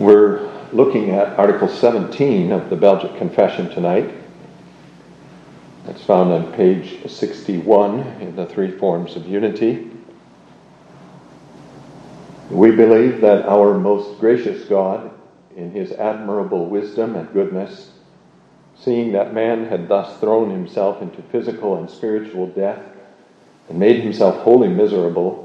We're looking at Article 17 of the Belgic Confession tonight. It's found on page 61 in the Three Forms of Unity. We believe that our most gracious God, in his admirable wisdom and goodness, seeing that man had thus thrown himself into physical and spiritual death and made himself wholly miserable,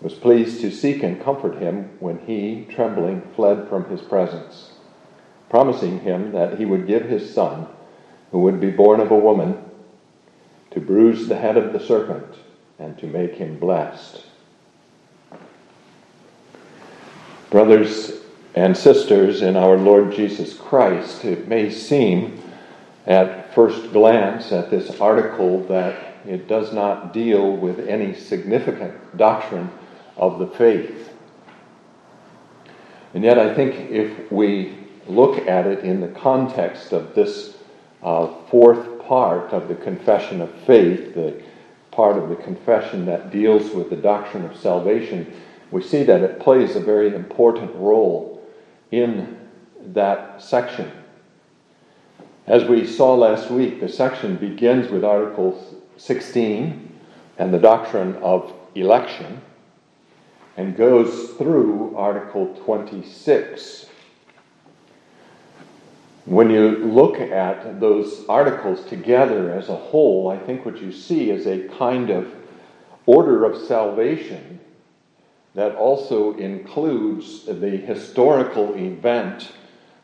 was pleased to seek and comfort him when he, trembling, fled from his presence, promising him that he would give his son, who would be born of a woman, to bruise the head of the serpent and to make him blessed. Brothers and sisters in our Lord Jesus Christ, it may seem at first glance at this article that it does not deal with any significant doctrine of the faith. And yet, I think if we look at it in the context of this uh, fourth part of the confession of faith, the part of the confession that deals with the doctrine of salvation, we see that it plays a very important role in that section. As we saw last week, the section begins with Article 16 and the doctrine of election and goes through Article 26. When you look at those articles together as a whole, I think what you see is a kind of order of salvation that also includes the historical event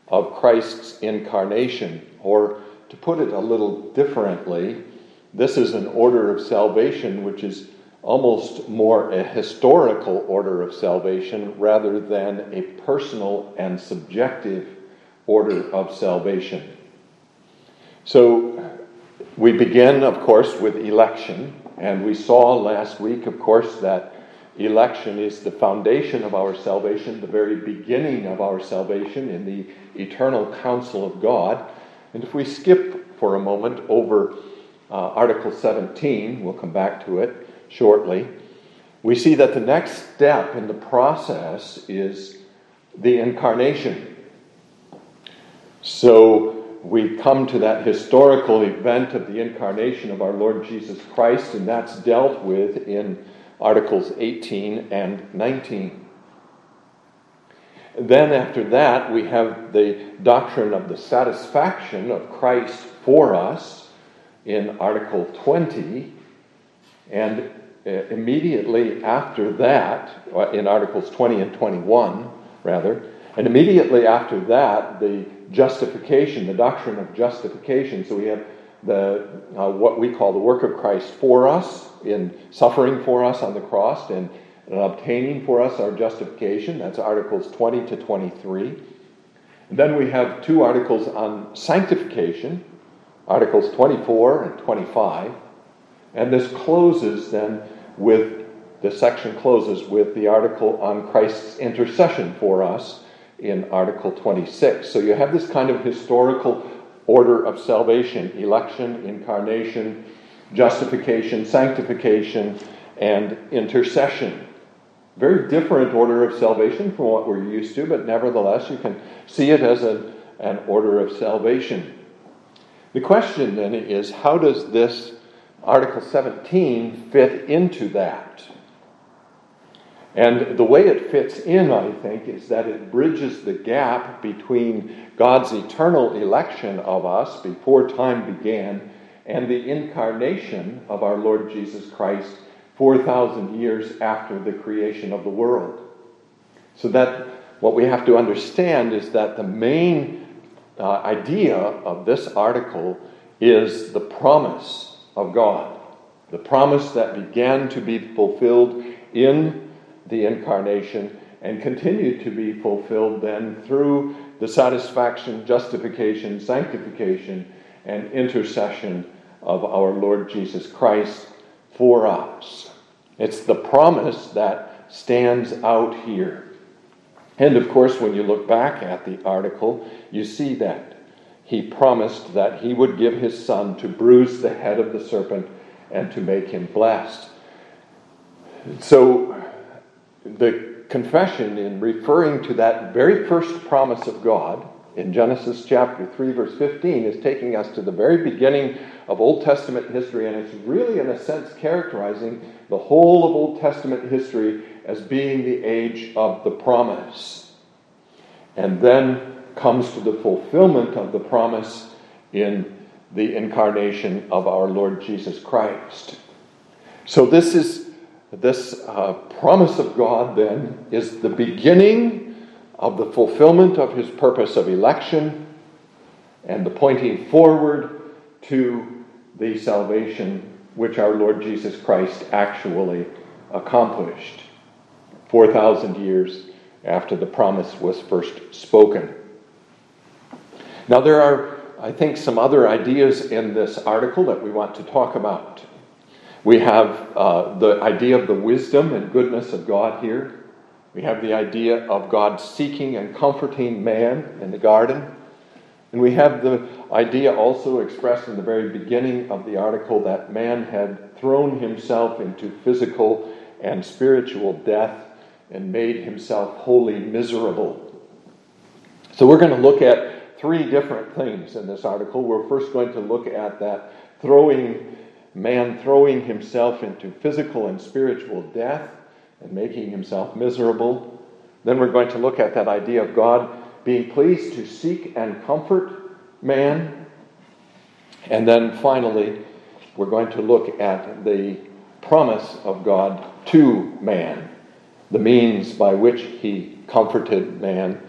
of Christ's incarnation. Or to put it a little differently, this is an order of salvation which is almost more a historical order of salvation rather than a personal and subjective order of salvation. So we begin, of course, with election, and we saw last week, of course, that election is the foundation of our salvation, the very beginning of our salvation in the eternal counsel of God. And if we skip for a moment over uh, Article 17, we'll come back to it shortly, we see that the next step in the process is the incarnation. So we come to that historical event of the incarnation of our Lord Jesus Christ, and that's dealt with in Articles 18 and 19. Then, after that, we have the doctrine of the satisfaction of Christ for us in Article 20. And immediately after that, uh, in Articles 20 and 21, rather, and immediately after that, the justification, the doctrine of justification. So we have the uh, what we call the work of Christ for us in suffering for us on the cross and, and obtaining for us our justification. That's Articles 20 to 23. And then we have two articles on sanctification, Articles 24 and 25. And this closes then with the section closes with the article on Christ's intercession for us in Article 26. So you have this kind of historical order of salvation election, incarnation, justification, sanctification, and intercession. Very different order of salvation from what we're used to, but nevertheless, you can see it as a, an order of salvation. The question then is how does this Article 17 fit into that. And the way it fits in, I think, is that it bridges the gap between God's eternal election of us before time began and the incarnation of our Lord Jesus Christ 4,000 years after the creation of the world. So that what we have to understand is that the main uh, idea of this article is the promise of God. The promise that began to be fulfilled in the incarnation and continued to be fulfilled then through the satisfaction, justification, sanctification, and intercession of our Lord Jesus Christ for us. It's the promise that stands out here. And of course, when you look back at the article, you see that he promised that he would give his son to bruise the head of the serpent and to make him blessed. So, the confession, in referring to that very first promise of God in Genesis chapter 3, verse 15, is taking us to the very beginning of Old Testament history, and it's really, in a sense, characterizing the whole of Old Testament history as being the age of the promise. And then comes to the fulfillment of the promise in the incarnation of our Lord Jesus Christ. So, this is this uh, promise of God, then, is the beginning of the fulfillment of his purpose of election and the pointing forward to the salvation which our Lord Jesus Christ actually accomplished 4,000 years after the promise was first spoken. Now, there are, I think, some other ideas in this article that we want to talk about. We have uh, the idea of the wisdom and goodness of God here. We have the idea of God seeking and comforting man in the garden. And we have the idea also expressed in the very beginning of the article that man had thrown himself into physical and spiritual death and made himself wholly miserable. So we're going to look at three different things in this article. We're first going to look at that throwing man throwing himself into physical and spiritual death and making himself miserable. Then we're going to look at that idea of God being pleased to seek and comfort man. And then finally, we're going to look at the promise of God to man, the means by which he comforted man,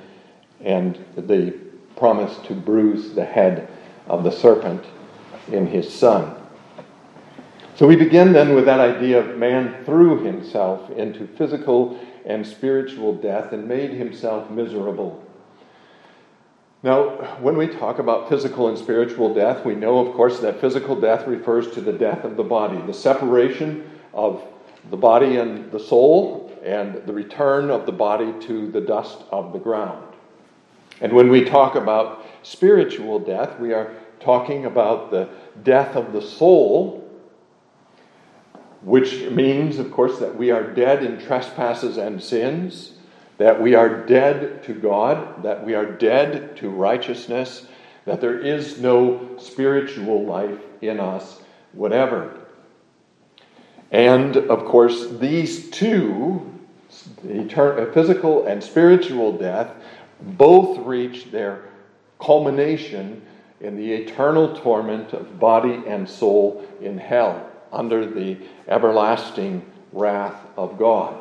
and the promise to bruise the head of the serpent in his son. So we begin then with that idea of man threw himself into physical and spiritual death and made himself miserable. Now, when we talk about physical and spiritual death, we know, of course, that physical death refers to the death of the body, the separation of the body and the soul, and the return of the body to the dust of the ground. And when we talk about spiritual death, we are talking about the death of the soul, which means, of course, that we are dead in trespasses and sins that we are dead to God, that we are dead to righteousness, that there is no spiritual life in us, whatever. And of course, these two, physical and spiritual death, both reach their culmination in the eternal torment of body and soul in hell under the everlasting wrath of God.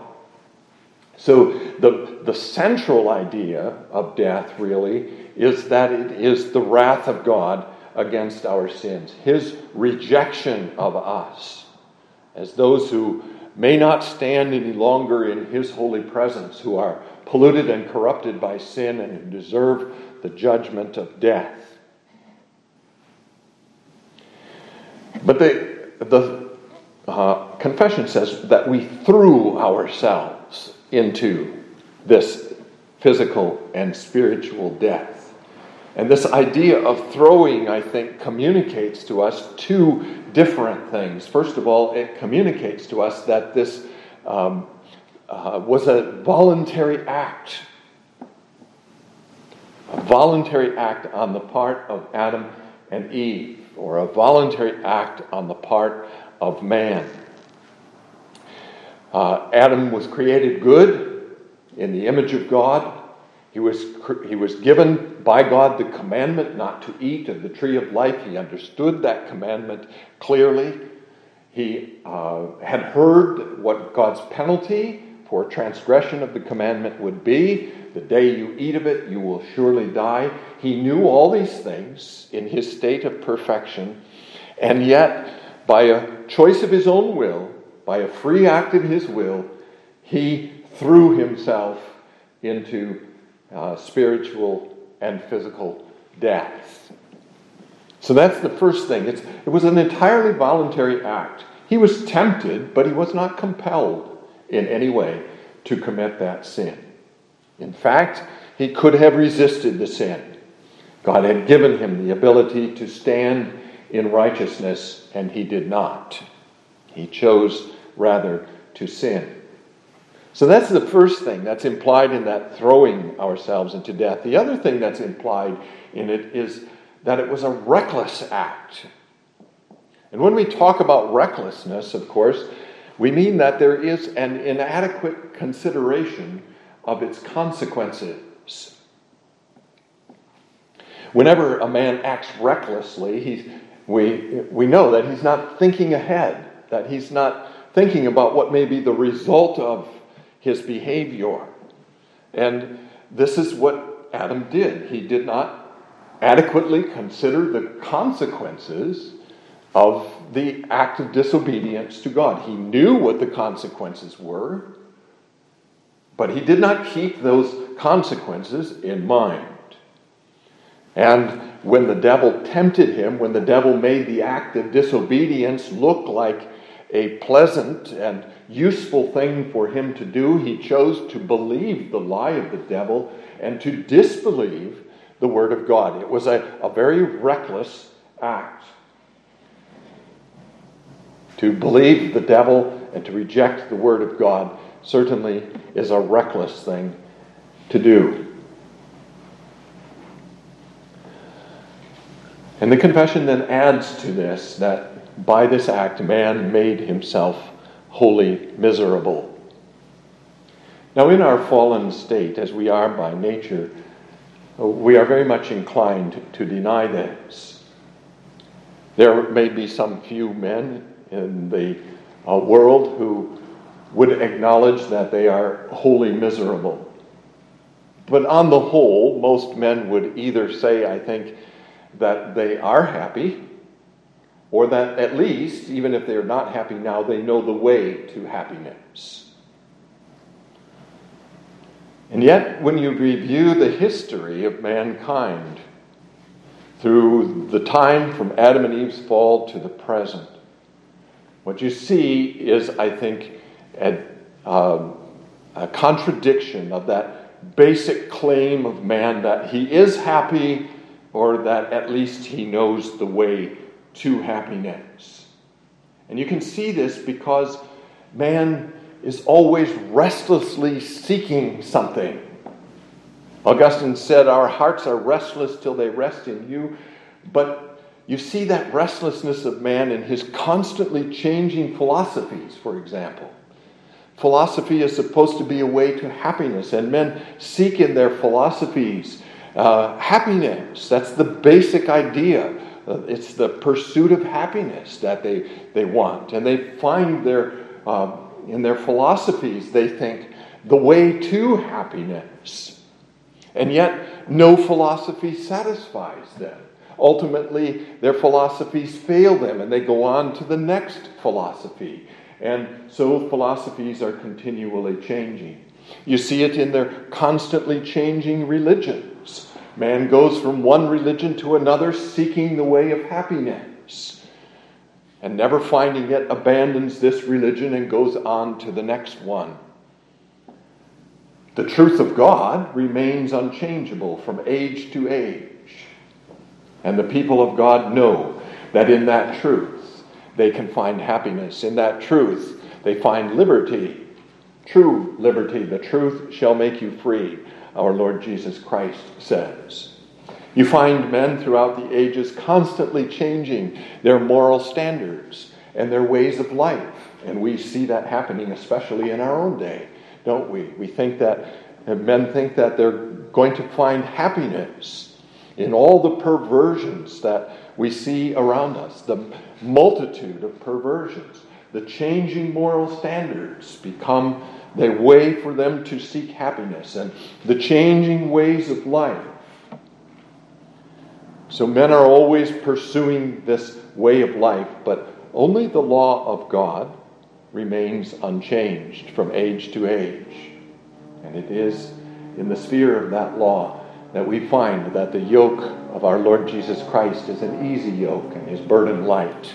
So, the, the central idea of death really is that it is the wrath of God against our sins, His rejection of us as those who may not stand any longer in His holy presence, who are polluted and corrupted by sin and who deserve the judgment of death. But the, the uh, confession says that we threw ourselves into this physical and spiritual death. And this idea of throwing, I think, communicates to us two different things. First of all, it communicates to us that this um, uh, was a voluntary act. A voluntary act on the part of Adam and Eve, or a voluntary act on the part of man. Uh, Adam was created good in the image of God. He was, he was given by God the commandment not to eat of the tree of life. He understood that commandment clearly. He uh, had heard what God's penalty for transgression of the commandment would be. The day you eat of it, you will surely die. He knew all these things in his state of perfection, and yet, by a choice of his own will, by a free act of his will, he threw himself into uh, spiritual and physical death. So that's the first thing. It's, it was an entirely voluntary act. He was tempted, but he was not compelled in any way to commit that sin. In fact, he could have resisted the sin. God had given him the ability to stand in righteousness, and he did not. He chose rather to sin. So that's the first thing that's implied in that throwing ourselves into death. The other thing that's implied in it is that it was a reckless act. And when we talk about recklessness, of course, we mean that there is an inadequate consideration of its consequences. Whenever a man acts recklessly, he's, we, we know that he's not thinking ahead, that he's not thinking about what may be the result of his behavior. And this is what Adam did. He did not adequately consider the consequences of the act of disobedience to God. He knew what the consequences were, but he did not keep those consequences in mind. And when the devil tempted him, when the devil made the act of disobedience look like a pleasant and useful thing for him to do, he chose to believe the lie of the devil and to disbelieve the word of God. It was a, a very reckless act. To believe the devil and to reject the word of God certainly is a reckless thing to do. And the confession then adds to this that by this act, man made himself wholly miserable. Now, in our fallen state, as we are by nature, we are very much inclined to deny this. There may be some few men in the uh, world who would acknowledge that they are wholly miserable. But on the whole, most men would either say, I think, that they are happy, or that at least, even if they're not happy now, they know the way to happiness. And yet, when you review the history of mankind through the time from Adam and Eve's fall to the present, what you see is, I think, a, um, a contradiction of that basic claim of man that he is happy or that at least he knows the way to happiness. And you can see this because man is always restlessly seeking something. Augustine said, Our hearts are restless till they rest in you. But you see that restlessness of man in his constantly changing philosophies, for example. Philosophy is supposed to be a way to happiness, and men seek in their philosophies uh, happiness. That's the basic idea. Uh, it's the pursuit of happiness that they, they want. And they find their, uh, in their philosophies, they think, the way to happiness. And yet, no philosophy satisfies them. Ultimately, their philosophies fail them and they go on to the next philosophy. And so philosophies are continually changing. You see it in their constantly changing religions. Man goes from one religion to another seeking the way of happiness. And never finding it, abandons this religion and goes on to the next one. The truth of God remains unchangeable from age to age. And the people of God know that in that truth they can find happiness. In that truth they find liberty. True liberty. The truth shall make you free, our Lord Jesus Christ says. You find men throughout the ages constantly changing their moral standards and their ways of life. And we see that happening especially in our own day, don't we? We think that men think that they're going to find happiness in all the perversions that we see around us, the multitude of perversions, the changing moral standards become the way for them to seek happiness and the changing ways of life. So men are always pursuing this way of life, but only the law of God remains unchanged from age to age. And it is in the sphere of that law that we find that the yoke of our Lord Jesus Christ is an easy yoke and his burden light,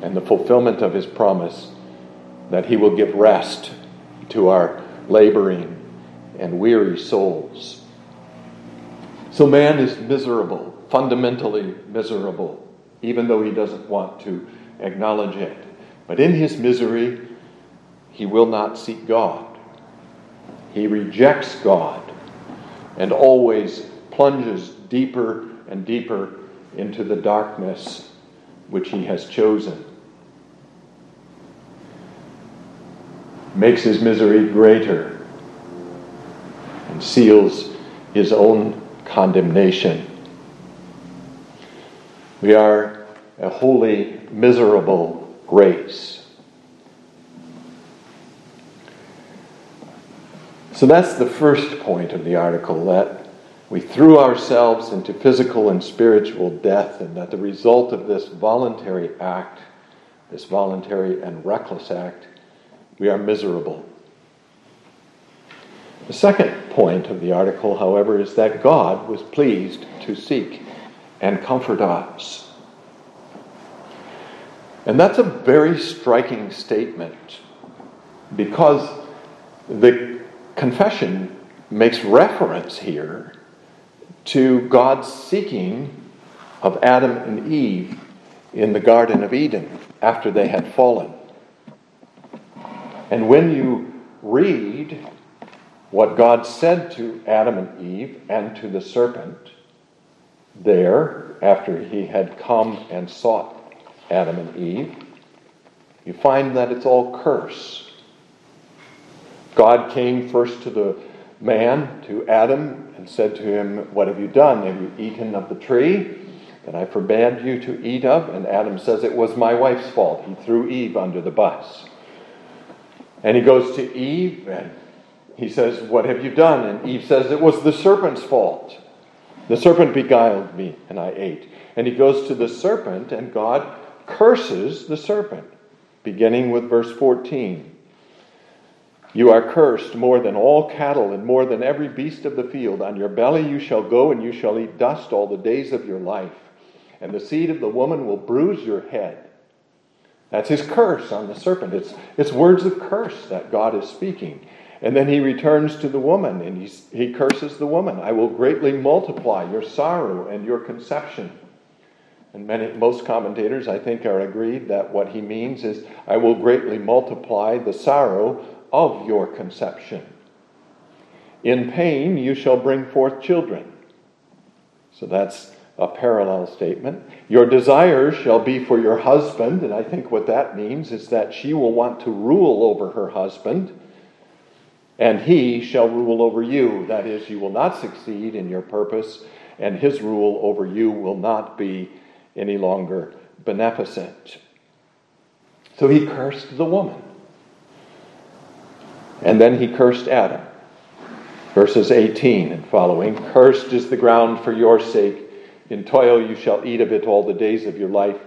and the fulfillment of his promise that he will give rest to our laboring and weary souls. So man is miserable, fundamentally miserable, even though he doesn't want to acknowledge it. But in his misery, he will not seek God. He rejects God and always plunges deeper and deeper into the darkness which he has chosen. Makes his misery greater and seals his own condemnation. We are a wholly miserable race. So that's the first point of the article that we threw ourselves into physical and spiritual death, and that the result of this voluntary act, this voluntary and reckless act, we are miserable. The second point of the article, however, is that God was pleased to seek and comfort us. And that's a very striking statement because the confession makes reference here to God's seeking of Adam and Eve in the Garden of Eden after they had fallen. And when you read what God said to Adam and Eve and to the serpent there after he had come and sought Adam and Eve, you find that it's all curse. God came first to the man, to Adam, and said to him, What have you done? Have you eaten of the tree that I forbade you to eat of? And Adam says, It was my wife's fault. He threw Eve under the bus. And he goes to Eve and he says, What have you done? And Eve says, It was the serpent's fault. The serpent beguiled me and I ate. And he goes to the serpent and God curses the serpent, beginning with verse 14. You are cursed more than all cattle and more than every beast of the field. On your belly you shall go, and you shall eat dust all the days of your life. And the seed of the woman will bruise your head. That's his curse on the serpent. It's, it's words of curse that God is speaking. And then he returns to the woman and he, he curses the woman. I will greatly multiply your sorrow and your conception. And many, most commentators, I think, are agreed that what he means is, I will greatly multiply the sorrow of your conception. In pain you shall bring forth children. So that's a parallel statement. Your desire shall be for your husband, and I think what that means is that she will want to rule over her husband, and he shall rule over you. That is, you will not succeed in your purpose, and his rule over you will not be any longer beneficent. So he cursed the woman. And then he cursed Adam. Verses 18 and following Cursed is the ground for your sake. In toil you shall eat of it all the days of your life.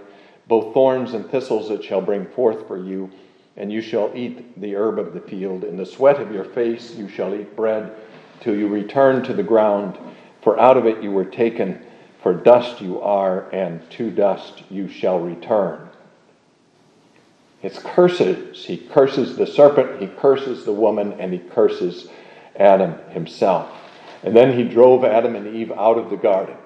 Both thorns and thistles it shall bring forth for you, and you shall eat the herb of the field. In the sweat of your face you shall eat bread till you return to the ground, for out of it you were taken. For dust you are, and to dust you shall return. It's curses. He curses the serpent, he curses the woman, and he curses Adam himself. And then he drove Adam and Eve out of the garden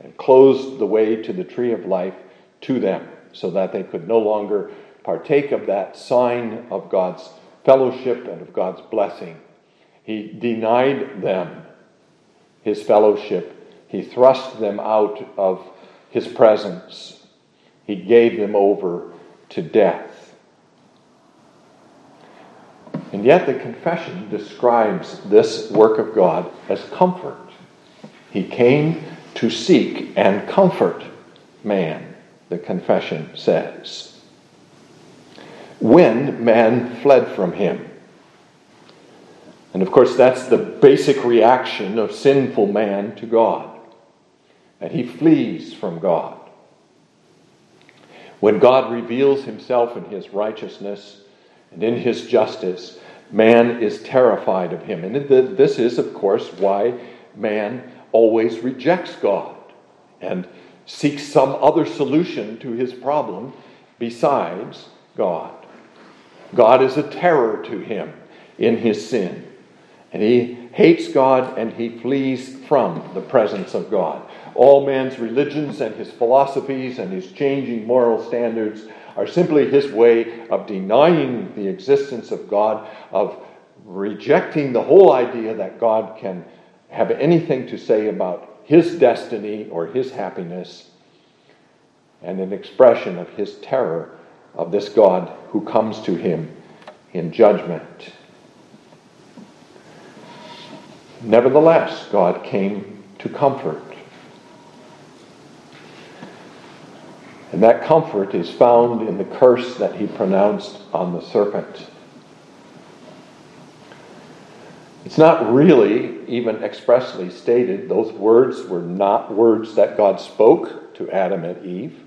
and closed the way to the tree of life to them so that they could no longer partake of that sign of God's fellowship and of God's blessing. He denied them his fellowship. He thrust them out of his presence. He gave them over to death. And yet, the confession describes this work of God as comfort. He came to seek and comfort man, the confession says. When man fled from him. And of course, that's the basic reaction of sinful man to God, that he flees from God. When God reveals himself in his righteousness and in his justice, man is terrified of him. And this is, of course, why man always rejects God and seeks some other solution to his problem besides God. God is a terror to him in his sin. And he hates God and he flees from the presence of God. All man's religions and his philosophies and his changing moral standards are simply his way of denying the existence of God, of rejecting the whole idea that God can have anything to say about his destiny or his happiness, and an expression of his terror of this God who comes to him in judgment. Nevertheless, God came to comfort. And that comfort is found in the curse that he pronounced on the serpent. It's not really even expressly stated. Those words were not words that God spoke to Adam and Eve.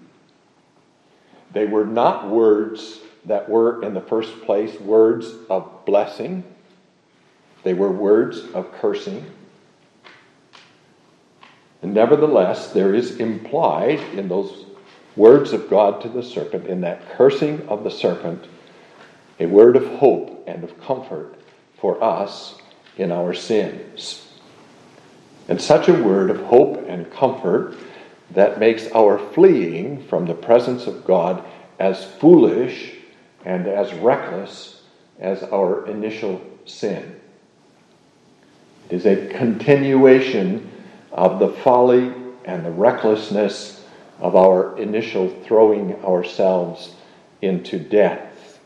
They were not words that were, in the first place, words of blessing. They were words of cursing. And nevertheless, there is implied in those words of God to the serpent, in that cursing of the serpent, a word of hope and of comfort for us in our sins. And such a word of hope and comfort that makes our fleeing from the presence of God as foolish and as reckless as our initial sin. It is a continuation of the folly and the recklessness of our initial throwing ourselves into death.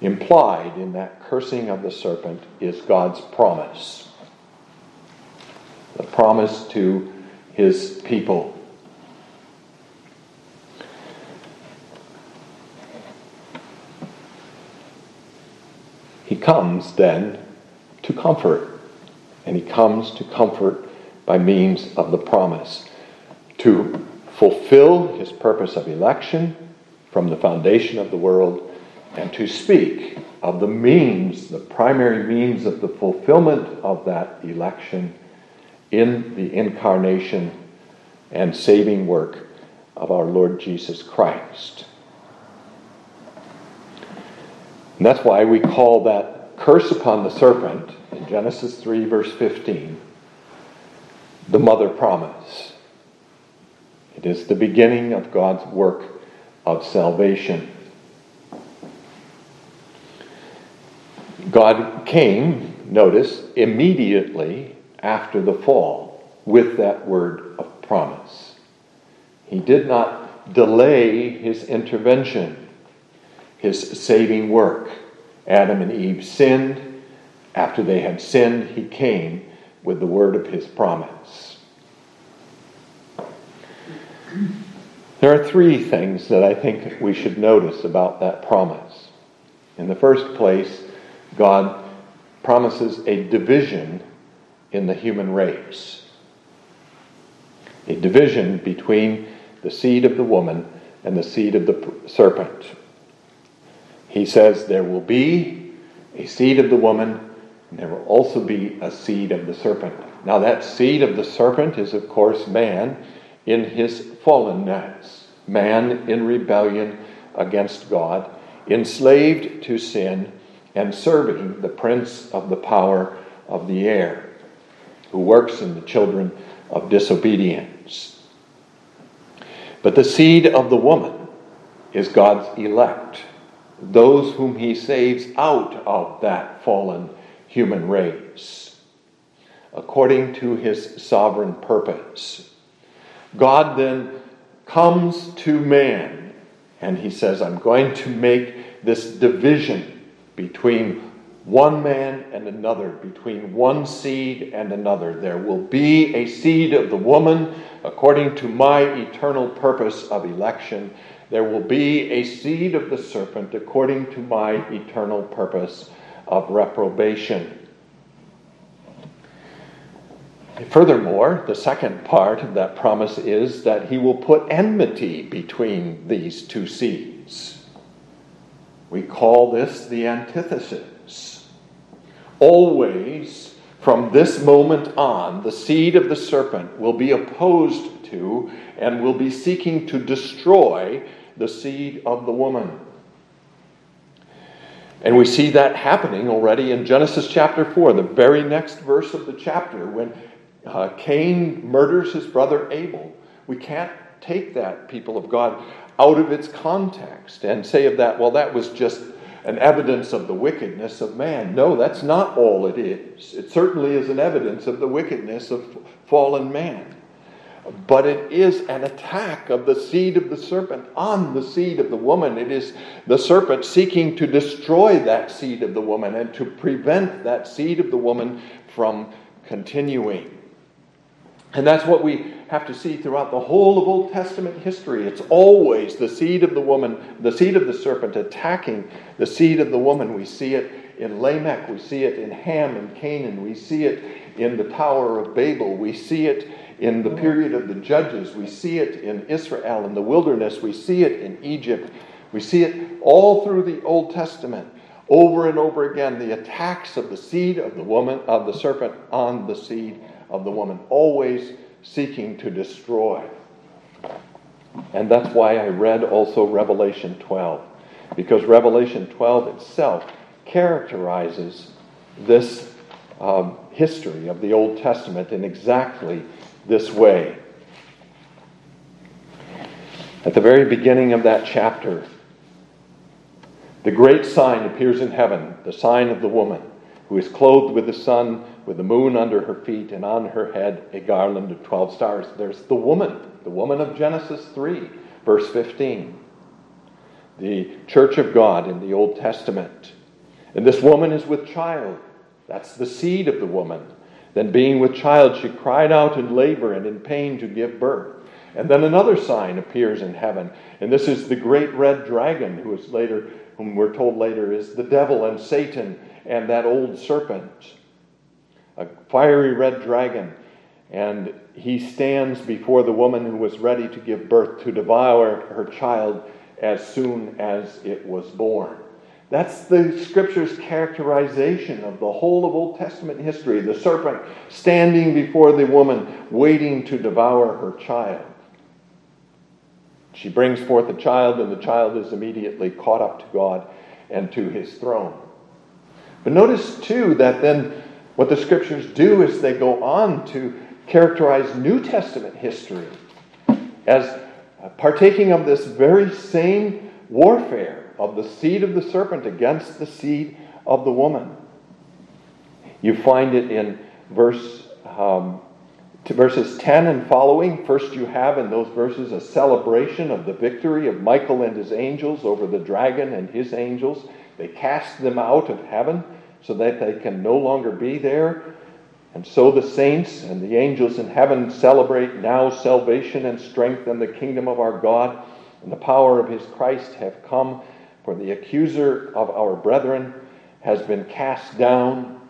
Implied in that cursing of the serpent is God's promise. The promise to his people. He comes then to comfort, and he comes to comfort by means of the promise to fulfill his purpose of election from the foundation of the world and to speak of the means, the primary means of the fulfillment of that election in the incarnation and saving work of our Lord Jesus Christ. And that's why we call that curse upon the serpent in Genesis 3, verse 15, the mother promise. It is the beginning of God's work of salvation. God came, notice, immediately after the fall with that word of promise. He did not delay his intervention, his saving work. Adam and Eve sinned. After they had sinned, he came with the word of his promise. There are three things that I think we should notice about that promise. In the first place, God promises a division in the human race. A division between the seed of the woman and the seed of the serpent. He says there will be a seed of the woman, and there will also be a seed of the serpent. Now, that seed of the serpent is, of course, man in his fallenness, man in rebellion against God, enslaved to sin, and serving the prince of the power of the air who works in the children of disobedience. But the seed of the woman is God's elect, those whom he saves out of that fallen human race, according to his sovereign purpose. God then comes to man and he says, I'm going to make this division between one man and another, between one seed and another. There will be a seed of the woman according to my eternal purpose of election. There will be a seed of the serpent according to my eternal purpose of reprobation. Furthermore, the second part of that promise is that he will put enmity between these two seeds. We call this the antithesis. Always, from this moment on, the seed of the serpent will be opposed to and will be seeking to destroy the seed of the woman. And we see that happening already in Genesis chapter 4, the very next verse of the chapter, when uh, Cain murders his brother Abel. We can't take that, people of God, out of its context and say of that, well, that was just an evidence of the wickedness of man. No, that's not all it is. It certainly is an evidence of the wickedness of fallen man. But it is an attack of the seed of the serpent on the seed of the woman. It is the serpent seeking to destroy that seed of the woman and to prevent that seed of the woman from continuing. And that's what we have to see throughout the whole of Old Testament history. It's always the seed of the woman, the seed of the serpent attacking the seed of the woman. We see it in Lamech, we see it in Ham and Canaan, we see it in the Tower of Babel, we see it in the period of the judges, we see it in Israel in the wilderness, we see it in Egypt, we see it all through the Old Testament. Over and over again, the attacks of the seed of the woman, of the serpent on the seed of the woman, always seeking to destroy. And that's why I read also Revelation 12, because Revelation 12 itself characterizes this um, history of the Old Testament in exactly this way. At the very beginning of that chapter, the great sign appears in heaven, the sign of the woman, who is clothed with the sun, with the moon under her feet, and on her head a garland of 12 stars. There's the woman, the woman of Genesis 3, verse 15. The church of God in the Old Testament. And this woman is with child. That's the seed of the woman. Then, being with child, she cried out in labor and in pain to give birth. And then another sign appears in heaven, and this is the great red dragon, who is later, whom we're told later is the devil and Satan and that old serpent, a fiery red dragon. And he stands before the woman who was ready to give birth to devour her child as soon as it was born. That's the scripture's characterization of the whole of Old Testament history the serpent standing before the woman, waiting to devour her child. She brings forth a child, and the child is immediately caught up to God and to his throne. But notice, too, that then what the scriptures do is they go on to characterize New Testament history as partaking of this very same warfare of the seed of the serpent against the seed of the woman. You find it in verse um, verses 10 and following. First, you have in those verses a celebration of the victory of Michael and his angels over the dragon and his angels. They cast them out of heaven so that they can no longer be there. And so the saints and the angels in heaven celebrate now salvation and strength and the kingdom of our God and the power of his Christ have come for the accuser of our brethren has been cast down.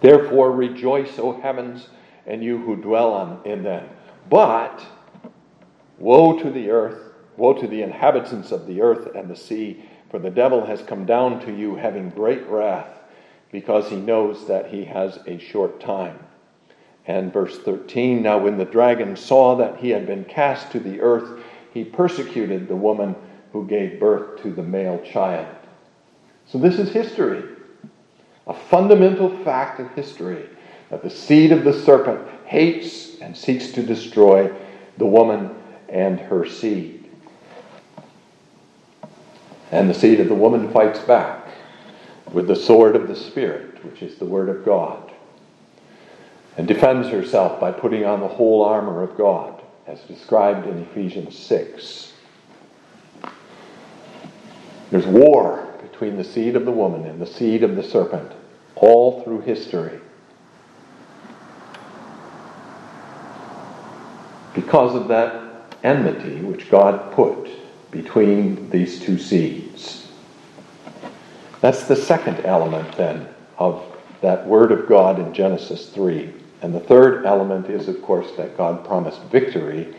Therefore rejoice, O heavens, and you who dwell on, in them. But woe to the earth, woe to the inhabitants of the earth and the sea, for the devil has come down to you having great wrath, because he knows that he has a short time. And verse 13 Now when the dragon saw that he had been cast to the earth, he persecuted the woman who gave birth to the male child. So, this is history. A fundamental fact of history that the seed of the serpent hates and seeks to destroy the woman and her seed. And the seed of the woman fights back with the sword of the Spirit, which is the Word of God, and defends herself by putting on the whole armor of God, as described in Ephesians 6. There's war between the seed of the woman and the seed of the serpent all through history. Because of that enmity which God put between these two seeds. That's the second element then of that word of God in Genesis 3. And the third element is, of course, that God promised victory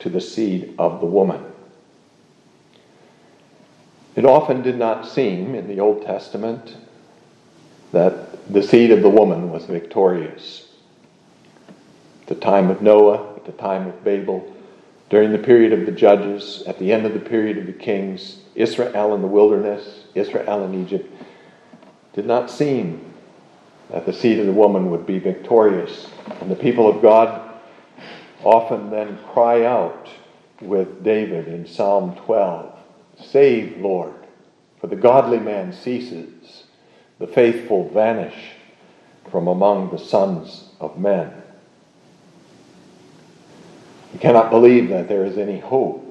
to the seed of the woman. It often did not seem in the Old Testament that the seed of the woman was victorious. At the time of Noah, at the time of Babel, during the period of the judges, at the end of the period of the kings, Israel in the wilderness, Israel in Egypt, did not seem that the seed of the woman would be victorious. And the people of God often then cry out with David in Psalm 12 Save, Lord. For the godly man ceases, the faithful vanish from among the sons of men. We cannot believe that there is any hope.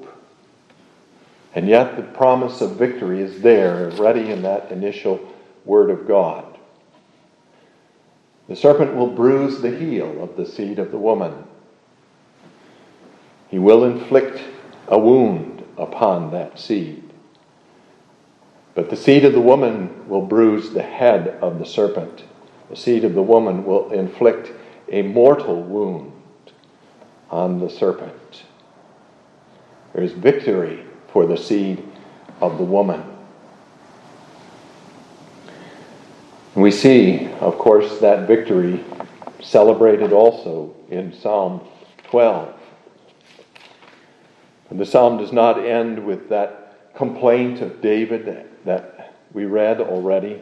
And yet, the promise of victory is there, ready in that initial word of God. The serpent will bruise the heel of the seed of the woman. He will inflict a wound upon that seed. But the seed of the woman will bruise the head of the serpent. The seed of the woman will inflict a mortal wound on the serpent. There is victory for the seed of the woman. We see, of course, that victory celebrated also in Psalm 12. And the psalm does not end with that complaint of David that we read already.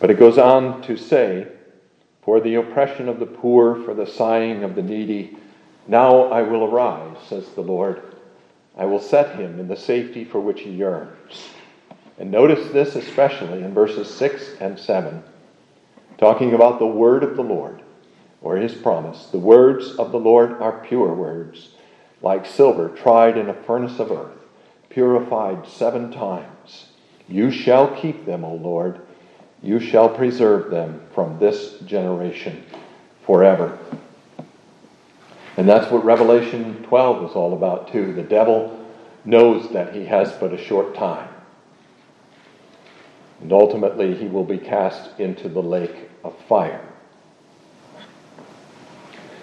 But it goes on to say, For the oppression of the poor, for the sighing of the needy, now I will arise, says the Lord. I will set him in the safety for which he yearns. And notice this especially in verses 6 and 7, talking about the word of the Lord, or his promise. The words of the Lord are pure words, like silver tried in a furnace of earth purified seven times. You shall keep them, O Lord. You shall preserve them from this generation forever. And that's what Revelation 12 is all about, too. The devil knows that he has but a short time. And ultimately, he will be cast into the lake of fire.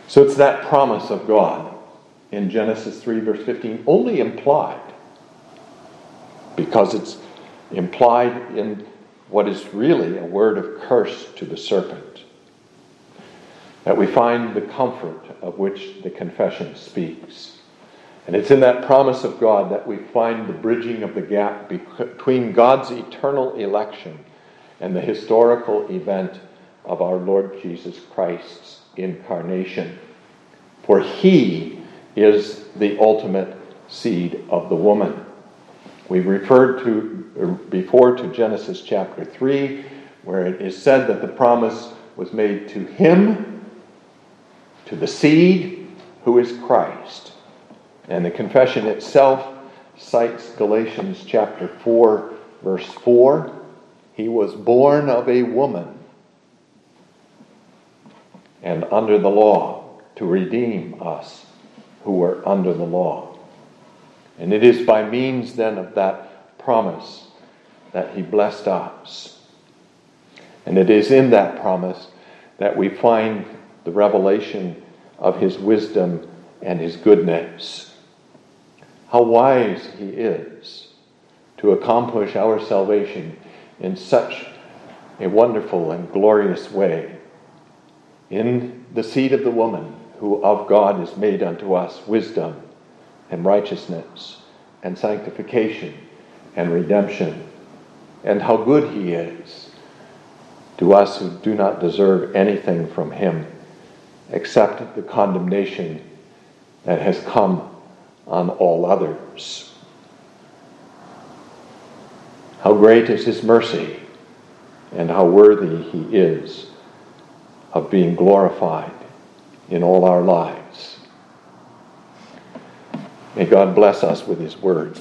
So it's that promise of God in Genesis 3, verse 15, only implied because it's implied in what is really a word of curse to the serpent. That we find the comfort of which the confession speaks. And it's in that promise of God that we find the bridging of the gap between God's eternal election and the historical event of our Lord Jesus Christ's incarnation. For he is the ultimate seed of the woman. We referred to uh, before to Genesis chapter 3, where it is said that the promise was made to him, to the seed, who is Christ. And the confession itself cites Galatians chapter 4, verse 4. He was born of a woman and under the law to redeem us who were under the law. And it is by means then of that promise that he blessed us. And it is in that promise that we find the revelation of his wisdom and his goodness. How wise he is to accomplish our salvation in such a wonderful and glorious way. In the seed of the woman, who of God is made unto us wisdom and righteousness and sanctification and redemption, and how good He is to us who do not deserve anything from Him except the condemnation that has come on all others. How great is His mercy, and how worthy He is of being glorified in all our lives. May God bless us with His word.